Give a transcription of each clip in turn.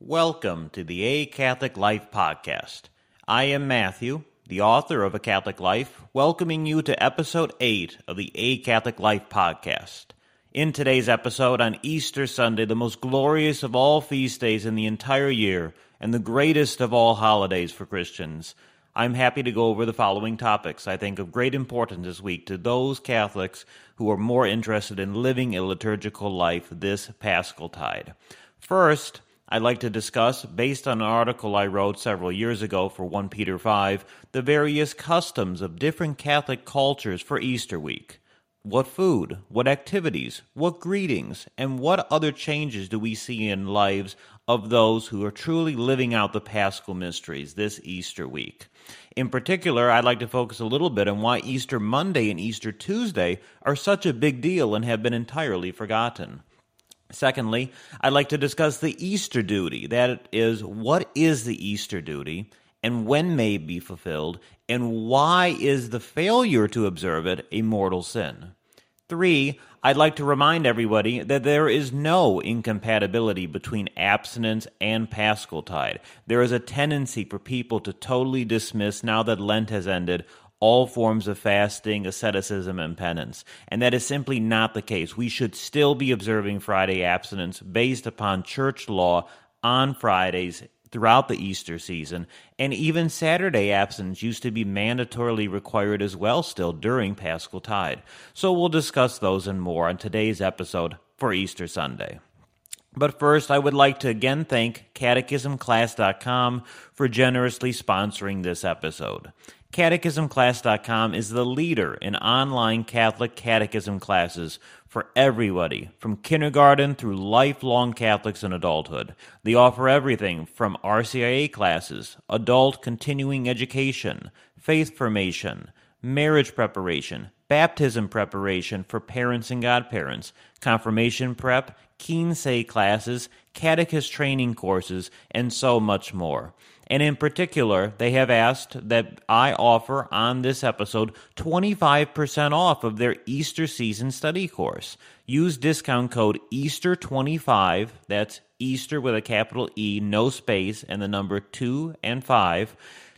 Welcome to the A Catholic Life podcast. I am Matthew, the author of A Catholic Life, welcoming you to episode 8 of the A Catholic Life podcast. In today's episode on Easter Sunday, the most glorious of all feast days in the entire year and the greatest of all holidays for Christians, I'm happy to go over the following topics I think of great importance this week to those Catholics who are more interested in living a liturgical life this Paschal tide. First, I'd like to discuss, based on an article I wrote several years ago for 1 Peter 5, the various customs of different Catholic cultures for Easter week. What food, what activities, what greetings, and what other changes do we see in lives of those who are truly living out the paschal mysteries this Easter week? In particular, I'd like to focus a little bit on why Easter Monday and Easter Tuesday are such a big deal and have been entirely forgotten. Secondly, I'd like to discuss the Easter duty. That is, what is the Easter duty and when may it be fulfilled, and why is the failure to observe it a mortal sin? Three, I'd like to remind everybody that there is no incompatibility between abstinence and paschal tide. There is a tendency for people to totally dismiss, now that Lent has ended, all forms of fasting, asceticism, and penance. And that is simply not the case. We should still be observing Friday abstinence based upon church law on Fridays throughout the Easter season, and even Saturday abstinence used to be mandatorily required as well still during Paschal Tide. So we'll discuss those and more on today's episode for Easter Sunday. But first, I would like to again thank CatechismClass.com for generously sponsoring this episode. CatechismClass.com is the leader in online Catholic catechism classes for everybody, from kindergarten through lifelong Catholics in adulthood. They offer everything from RCIA classes, adult continuing education, faith formation, marriage preparation, baptism preparation for parents and godparents, confirmation prep, quince classes, catechist training courses, and so much more. And in particular, they have asked that I offer on this episode 25% off of their Easter season study course. Use discount code EASTER25, that's Easter with a capital E, no space, and the number 2 and 5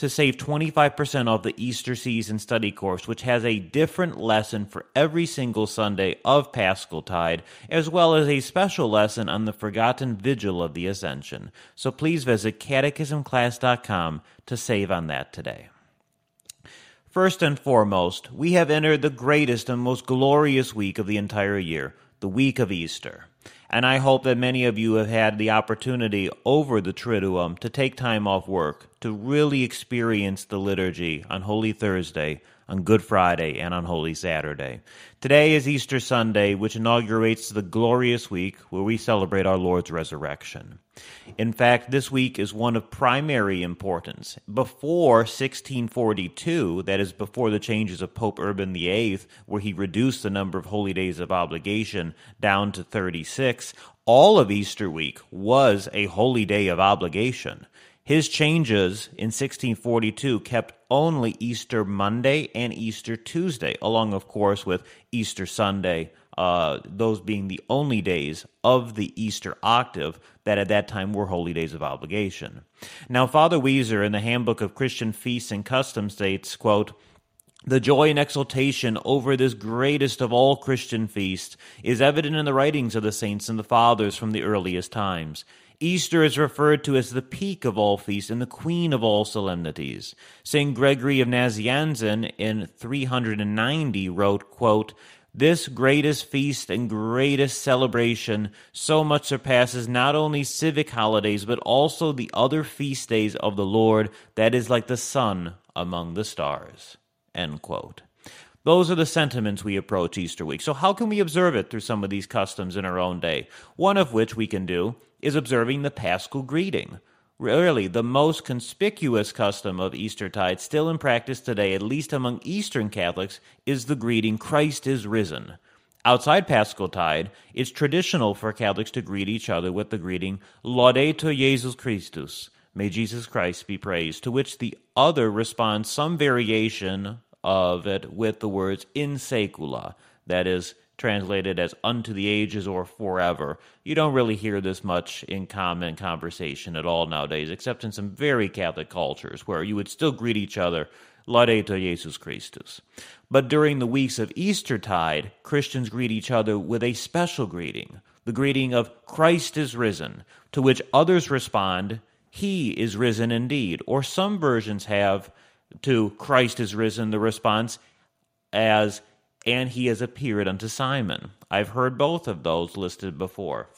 to save 25% off the Easter season study course, which has a different lesson for every single Sunday of Paschal Tide, as well as a special lesson on the forgotten vigil of the Ascension. So please visit catechismclass.com to save on that today. First and foremost, we have entered the greatest and most glorious week of the entire year, the week of Easter. And I hope that many of you have had the opportunity over the Triduum to take time off work to really experience the liturgy on Holy Thursday, on Good Friday, and on Holy Saturday. Today is Easter Sunday, which inaugurates the glorious week where we celebrate our Lord's resurrection. In fact, this week is one of primary importance. Before 1642, that is, before the changes of Pope Urban VIII, where he reduced the number of holy days of obligation down to 36, all of Easter week was a holy day of obligation. His changes in 1642 kept only Easter Monday and Easter Tuesday, along, of course, with Easter Sunday, uh, those being the only days of the Easter octave that at that time were holy days of obligation. Now, Father Weiser in the Handbook of Christian Feasts and Customs states, quote, the joy and exultation over this greatest of all Christian feasts is evident in the writings of the saints and the fathers from the earliest times. Easter is referred to as the peak of all feasts and the queen of all solemnities. St. Gregory of Nazianzen in 390 wrote, quote, this greatest feast and greatest celebration so much surpasses not only civic holidays, but also the other feast days of the Lord that is like the sun among the stars. End quote. Those are the sentiments we approach Easter week. So, how can we observe it through some of these customs in our own day? One of which we can do is observing the paschal greeting. Really, the most conspicuous custom of Eastertide, still in practice today, at least among Eastern Catholics, is the greeting, Christ is risen. Outside Paschal Tide, it's traditional for Catholics to greet each other with the greeting Laudetur Jesus Christus, may Jesus Christ be praised, to which the other responds some variation of it with the words in secula, that is, translated as unto the ages or forever. You don't really hear this much in common conversation at all nowadays, except in some very Catholic cultures where you would still greet each other, Laudetur Jesus Christus. But during the weeks of Eastertide, Christians greet each other with a special greeting, the greeting of Christ is risen, to which others respond, He is risen indeed. Or some versions have to Christ is risen the response as and he has appeared unto Simon. I've heard both of those listed before.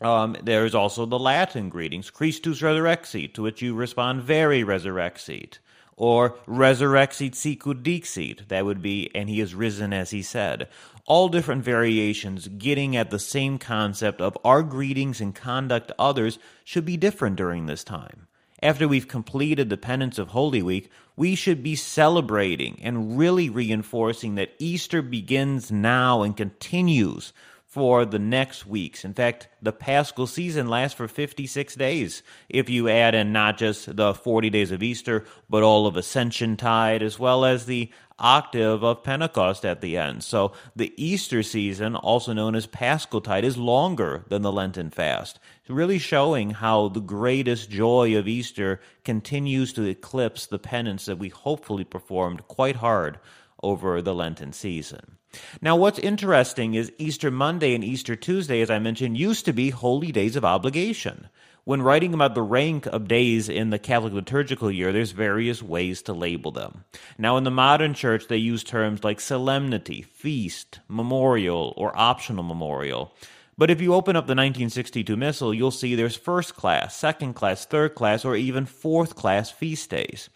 Um, there's also the Latin greetings, Christus resurrexit, to which you respond, Vere resurrexit, or resurrexit sicut dixit, that would be, and he is risen as he said. All different variations getting at the same concept of our greetings and conduct to others should be different during this time. After we've completed the penance of Holy Week, we should be celebrating and really reinforcing that Easter begins now and continues for the next weeks. In fact, the Paschal season lasts for 56 days if you add in not just the 40 days of Easter, but all of Ascension Tide, as well as the octave of Pentecost at the end. So the Easter season, also known as Paschal Tide, is longer than the Lenten fast, really showing how the greatest joy of Easter continues to eclipse the penance that we hopefully performed quite hard over the Lenten season. Now, what's interesting is Easter Monday and Easter Tuesday, as I mentioned, used to be holy days of obligation. When writing about the rank of days in the Catholic liturgical year, there's various ways to label them. Now, in the modern church, they use terms like solemnity, feast, memorial, or optional memorial. But if you open up the 1962 Missal, you'll see there's first class, second class, third class, or even fourth class feast days.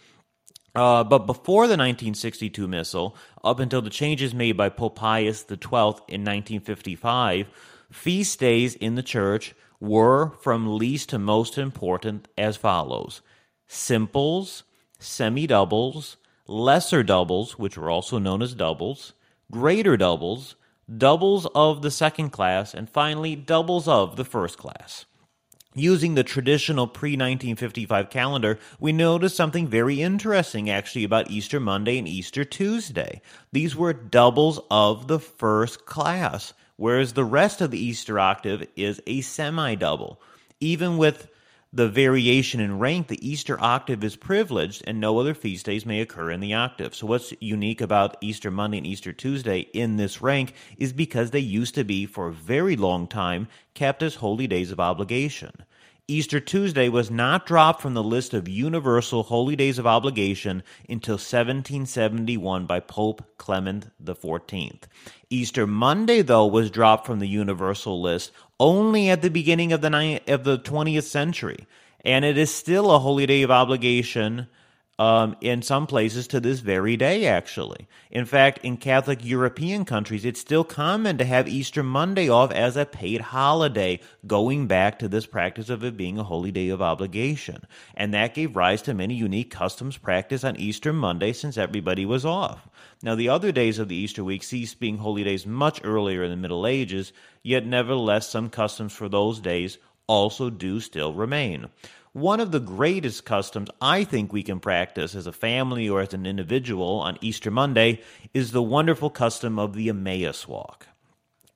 Uh, but before the 1962 Missal, up until the changes made by Pope Pius XII in 1955, feast days in the church were from least to most important as follows simples, semi doubles, lesser doubles, which were also known as doubles, greater doubles, doubles of the second class, and finally doubles of the first class. Using the traditional pre 1955 calendar, we notice something very interesting actually about Easter Monday and Easter Tuesday. These were doubles of the first class, whereas the rest of the Easter octave is a semi double. Even with the variation in rank, the Easter octave is privileged, and no other feast days may occur in the octave. So, what's unique about Easter Monday and Easter Tuesday in this rank is because they used to be, for a very long time, kept as holy days of obligation. Easter Tuesday was not dropped from the list of universal holy days of obligation until 1771 by Pope Clement XIV. Easter Monday, though, was dropped from the universal list only at the beginning of the, ni- of the 20th century, and it is still a holy day of obligation um, in some places to this very day, actually. In fact, in Catholic European countries, it's still common to have Easter Monday off as a paid holiday, going back to this practice of it being a holy day of obligation. And that gave rise to many unique customs practiced on Easter Monday since everybody was off. Now, the other days of the Easter week ceased being holy days much earlier in the Middle Ages, yet nevertheless, some customs for those days also do still remain. One of the greatest customs I think we can practice as a family or as an individual on Easter Monday is the wonderful custom of the Emmaus Walk.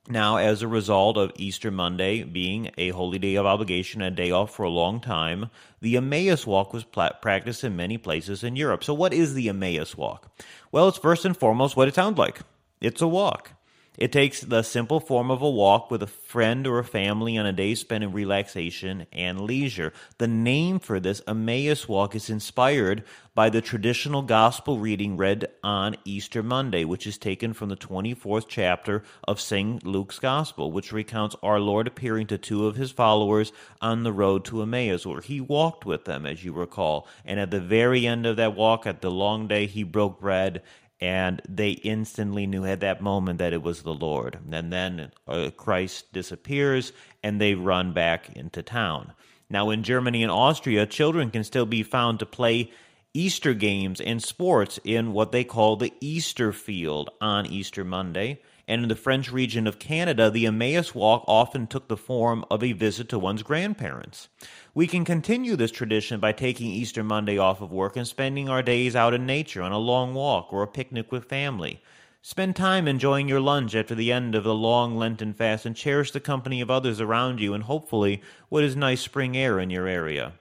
Now, as a result of Easter Monday being a holy day of obligation, and a day off for a long time, the Emmaus Walk was practiced in many places in Europe. So, what is the Emmaus Walk? Well, it's first and foremost what it sounds like it's a walk. It takes the simple form of a walk with a friend or a family on a day spent in relaxation and leisure. The name for this Emmaus Walk is inspired by the traditional gospel reading read on Easter Monday, which is taken from the 24th chapter of St. Luke's Gospel, which recounts our Lord appearing to two of his followers on the road to Emmaus, where he walked with them, as you recall. And at the very end of that walk, at the long day, he broke bread and they instantly knew at that moment that it was the Lord. And then uh, Christ disappears, and they run back into town. Now, in Germany and Austria, children can still be found to play Easter games and sports in what they call the Easter field on Easter Monday. And in the French region of Canada, the Emmaus Walk often took the form of a visit to one's grandparents. We can continue this tradition by taking Easter Monday off of work and spending our days out in nature on a long walk or a picnic with family. Spend time enjoying your lunch after the end of the long Lenten fast and cherish the company of others around you and hopefully what is nice spring air in your area.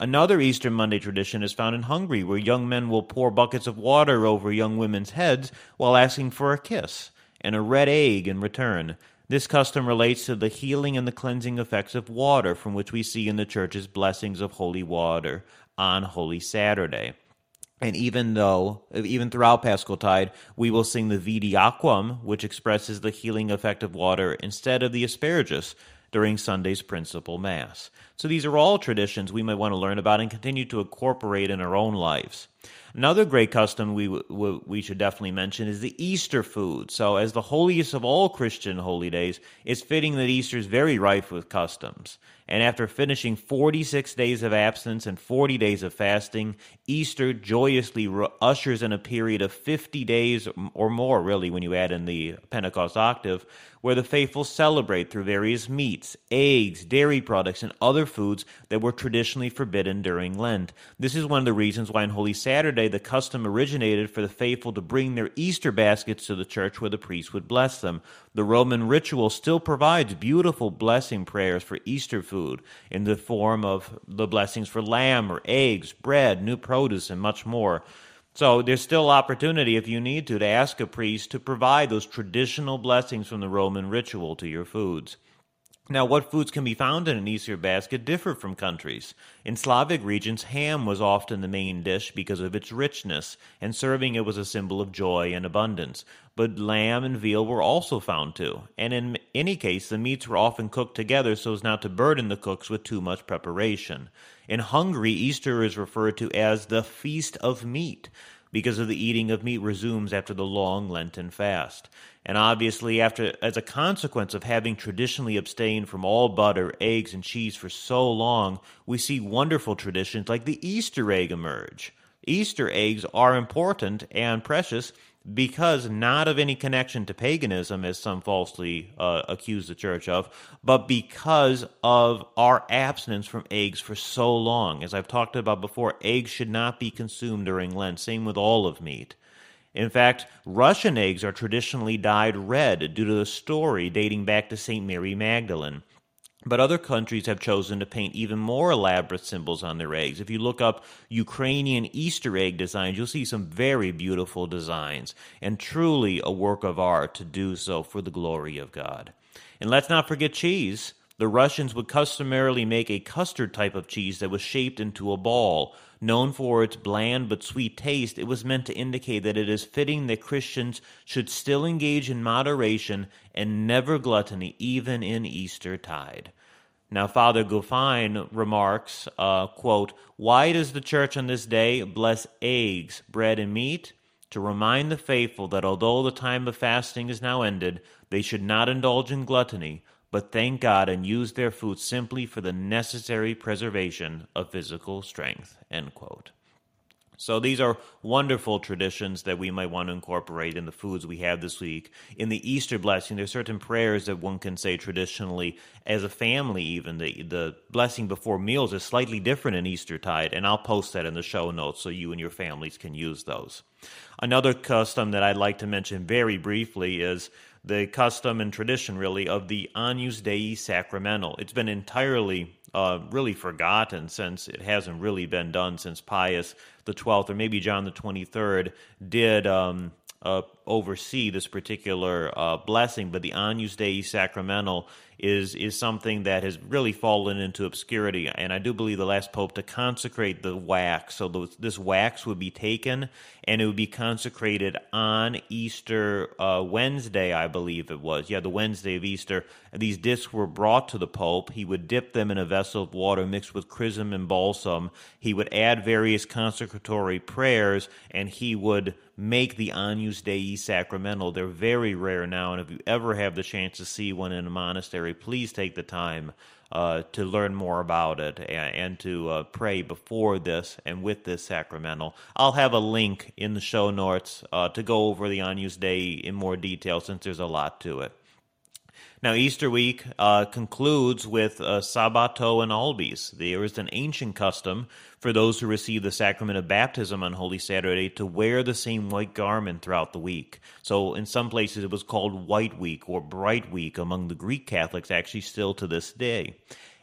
Another Easter Monday tradition is found in Hungary, where young men will pour buckets of water over young women's heads while asking for a kiss and a red egg in return. This custom relates to the healing and the cleansing effects of water, from which we see in the Church's blessings of holy water on Holy Saturday. And even though, even throughout Paschaltide, we will sing the Vidi Aquam, which expresses the healing effect of water, instead of the Asperges during Sunday's principal Mass. So these are all traditions we might want to learn about and continue to incorporate in our own lives. Another great custom we w- we should definitely mention is the Easter food. So, as the holiest of all Christian holy days, it's fitting that Easter is very rife with customs. And after finishing 46 days of abstinence and 40 days of fasting, Easter joyously ushers in a period of 50 days or more, really, when you add in the Pentecost octave, where the faithful celebrate through various meats, eggs, dairy products, and other foods that were traditionally forbidden during Lent. This is one of the reasons why on Holy Saturday the custom originated for the faithful to bring their Easter baskets to the church where the priest would bless them. The Roman ritual still provides beautiful blessing prayers for Easter food in the form of the blessings for lamb or eggs, bread, new produce, and much more. So there's still opportunity if you need to to ask a priest to provide those traditional blessings from the Roman ritual to your foods. Now, what foods can be found in an Easter basket differ from countries. In Slavic regions, ham was often the main dish because of its richness, and serving it was a symbol of joy and abundance. But lamb and veal were also found too, and in any case, the meats were often cooked together so as not to burden the cooks with too much preparation. In Hungary, Easter is referred to as the Feast of Meat because of the eating of meat resumes after the long Lenten fast. And obviously, after as a consequence of having traditionally abstained from all butter, eggs, and cheese for so long, we see wonderful traditions like the Easter egg emerge. Easter eggs are important and precious because not of any connection to paganism, as some falsely uh, accuse the church of, but because of our abstinence from eggs for so long. As I've talked about before, eggs should not be consumed during Lent, same with olive meat. In fact, Russian eggs are traditionally dyed red due to the story dating back to St. Mary Magdalene. But other countries have chosen to paint even more elaborate symbols on their eggs. If you look up Ukrainian Easter egg designs, you'll see some very beautiful designs, and truly a work of art to do so for the glory of God. And let's not forget cheese. The Russians would customarily make a custard type of cheese that was shaped into a ball. Known for its bland but sweet taste, it was meant to indicate that it is fitting that Christians should still engage in moderation and never gluttony, even in Easter tide. Now, Father Goffine remarks, uh, quote, Why does the church on this day bless eggs, bread, and meat? To remind the faithful that although the time of fasting is now ended, they should not indulge in gluttony, but thank God and use their food simply for the necessary preservation of physical strength. End quote. So these are wonderful traditions that we might want to incorporate in the foods we have this week. In the Easter blessing, there's certain prayers that one can say traditionally as a family. Even the the blessing before meals is slightly different in Easter tide, and I'll post that in the show notes so you and your families can use those. Another custom that I'd like to mention very briefly is the custom and tradition, really, of the Agnus Dei Sacramental. It's been entirely, uh, really forgotten since it hasn't really been done since Pius the Twelfth or maybe John the Twenty Third did um, uh, oversee this particular uh, blessing. But the Agnus Dei Sacramental is is something that has really fallen into obscurity. And I do believe the last pope to consecrate the wax. So the, this wax would be taken and it would be consecrated on Easter uh, Wednesday, I believe it was. Yeah, the Wednesday of Easter. These discs were brought to the pope. He would dip them in a vessel of water mixed with chrism and balsam. He would add various consecratory prayers, and he would make the Agnus Dei sacramental. They're very rare now, and if you ever have the chance to see one in a monastery, please take the time uh, to learn more about it and, and to uh, pray before this and with this sacramental. I'll have a link in the show notes uh, to go over the Agnus Dei in more detail since there's a lot to it. Now, Easter week uh, concludes with uh, Sabbato in Albis. There is an ancient custom for those who receive the sacrament of baptism on Holy Saturday to wear the same white garment throughout the week. So, in some places, it was called White Week or Bright Week among the Greek Catholics, actually, still to this day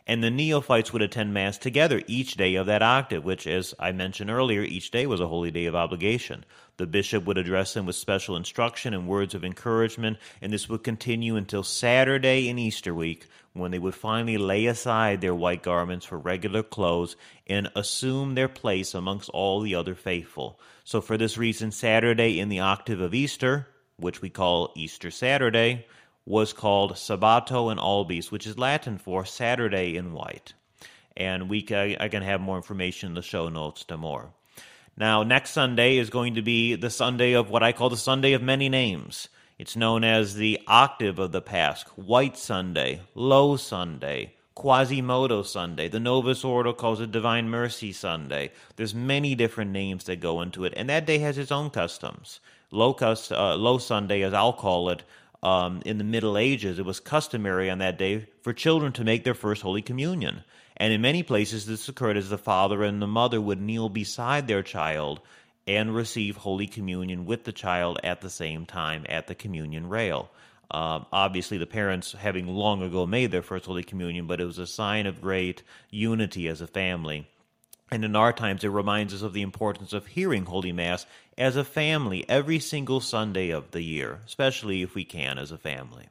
and the neophytes would attend Mass together each day of that octave, which, as I mentioned earlier, each day was a holy day of obligation. The bishop would address them with special instruction and words of encouragement, and this would continue until Saturday in Easter week, when they would finally lay aside their white garments for regular clothes and assume their place amongst all the other faithful. So, for this reason, Saturday in the octave of Easter, which we call Easter Saturday, was called Sabbato in Albis, which is Latin for Saturday in white. And we I can have more information in the show notes to more. Now, next Sunday is going to be the Sunday of what I call the Sunday of many names. It's known as the octave of the Pasch, White Sunday, Low Sunday, Quasimodo Sunday. The Novus Ordo calls it Divine Mercy Sunday. There's many different names that go into it, and that day has its own customs. Low, uh, Low Sunday, as I'll call it, um, in the Middle Ages, it was customary on that day for children to make their first Holy Communion. And in many places, this occurred as the father and the mother would kneel beside their child and receive Holy Communion with the child at the same time at the communion rail. Um, obviously, the parents having long ago made their first Holy Communion, but it was a sign of great unity as a family. And in our times, it reminds us of the importance of hearing Holy Mass as a family every single Sunday of the year, especially if we can as a family.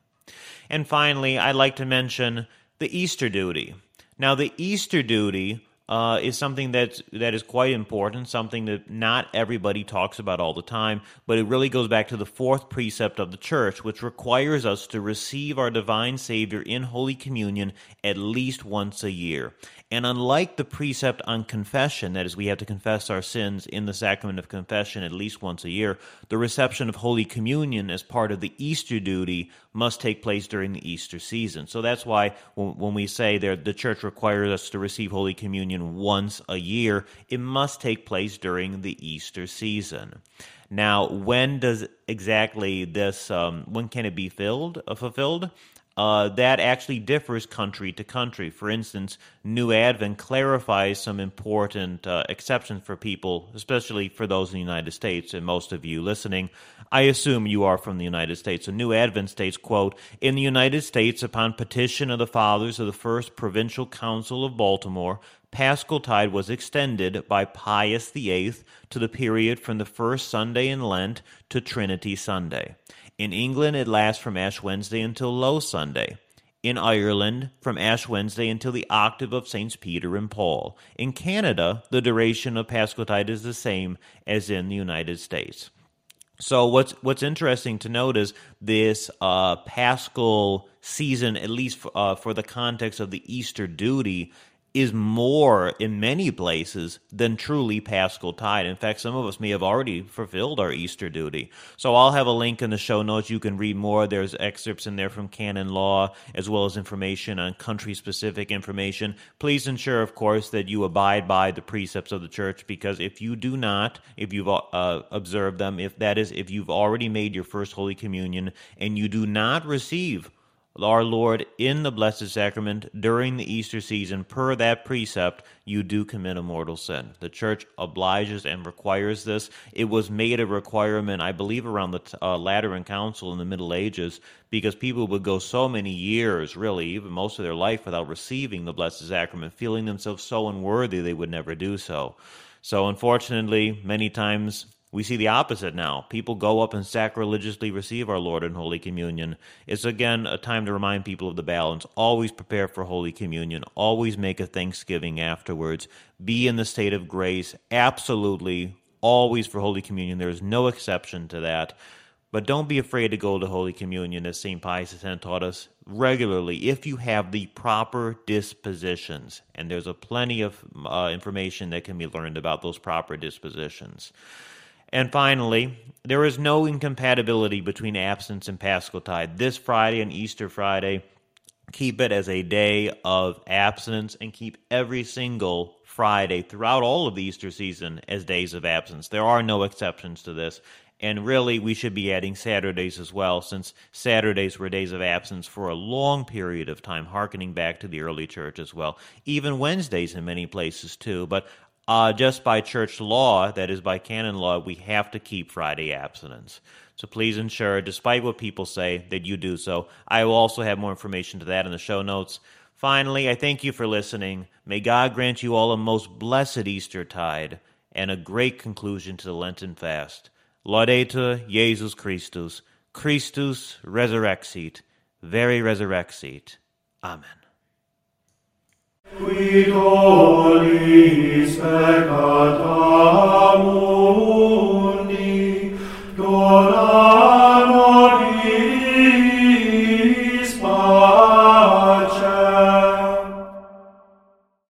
And finally, I'd like to mention the Easter duty. Now, the Easter duty uh, is something that that is quite important, something that not everybody talks about all the time, but it really goes back to the fourth precept of the church, which requires us to receive our divine Savior in Holy Communion at least once a year. And unlike the precept on confession, that is, we have to confess our sins in the sacrament of confession at least once a year, the reception of Holy Communion as part of the Easter duty must take place during the Easter season. So that's why when, we say there, the church requires us to receive Holy Communion once a year, it must take place during the Easter season. Now, when does exactly this, um, when can it be filled, uh, fulfilled? uh, that actually differs country to country. For instance, New Advent clarifies some important uh, exceptions for people, especially for those in the United States, and most of you listening. I assume you are from the United States. So New Advent states, quote, In the United States, upon petition of the fathers of the First Provincial Council of Baltimore, Paschaltide was extended by Pius VIII to the period from the first Sunday in Lent to Trinity Sunday. In England, it lasts from Ash Wednesday until Low Sunday. In Ireland, from Ash Wednesday until the octave of Saints Peter and Paul. In Canada, the duration of Paschaltide is the same as in the United States. So what's what's interesting to note is this uh, Paschal season, at least uh, for the context of the Easter duty, is more in many places than truly Paschal Tide. In fact, some of us may have already fulfilled our Easter duty. So I'll have a link in the show notes. You can read more. There's excerpts in there from canon law, as well as information on country specific information. Please ensure, of course, that you abide by the precepts of the church, because if you do not, if you've uh, observed them, if that is, if you've already made your first Holy Communion and you do not receive our Lord in the Blessed Sacrament during the Easter season, per that precept, you do commit a mortal sin. The Church obliges and requires this. It was made a requirement, I believe, around the uh, Lateran Council in the Middle Ages, because people would go so many years, really, even most of their life, without receiving the Blessed Sacrament, feeling themselves so unworthy they would never do so. So, unfortunately, many times we see the opposite now. People go up and sacrilegiously receive our Lord in Holy Communion. It's again a time to remind people of the balance. Always prepare for Holy Communion. Always make a thanksgiving afterwards. Be in the state of grace. Absolutely, always for Holy Communion. There is no exception to that. But don't be afraid to go to Holy Communion, as St. Pius X taught us regularly, if you have the proper dispositions. And there's a plenty of uh, information that can be learned about those proper dispositions. And finally, there is no incompatibility between absence and Paschal Tide. This Friday and Easter Friday keep it as a day of abstinence and keep every single Friday throughout all of the Easter season as days of absence. There are no exceptions to this. And really, we should be adding Saturdays as well, since Saturdays were days of absence for a long period of time, harkening back to the early church as well. Even Wednesdays in many places, too. But uh, just by church law, that is by canon law, we have to keep Friday abstinence. So please ensure, despite what people say, that you do so. I will also have more information to that in the show notes. Finally, I thank you for listening. May God grant you all a most blessed Easter tide and a great conclusion to the Lenten fast. Laudetur Jesus Christus, Christus resurrexit, vere resurrexit. Amen. qui dolis peccata mundi donat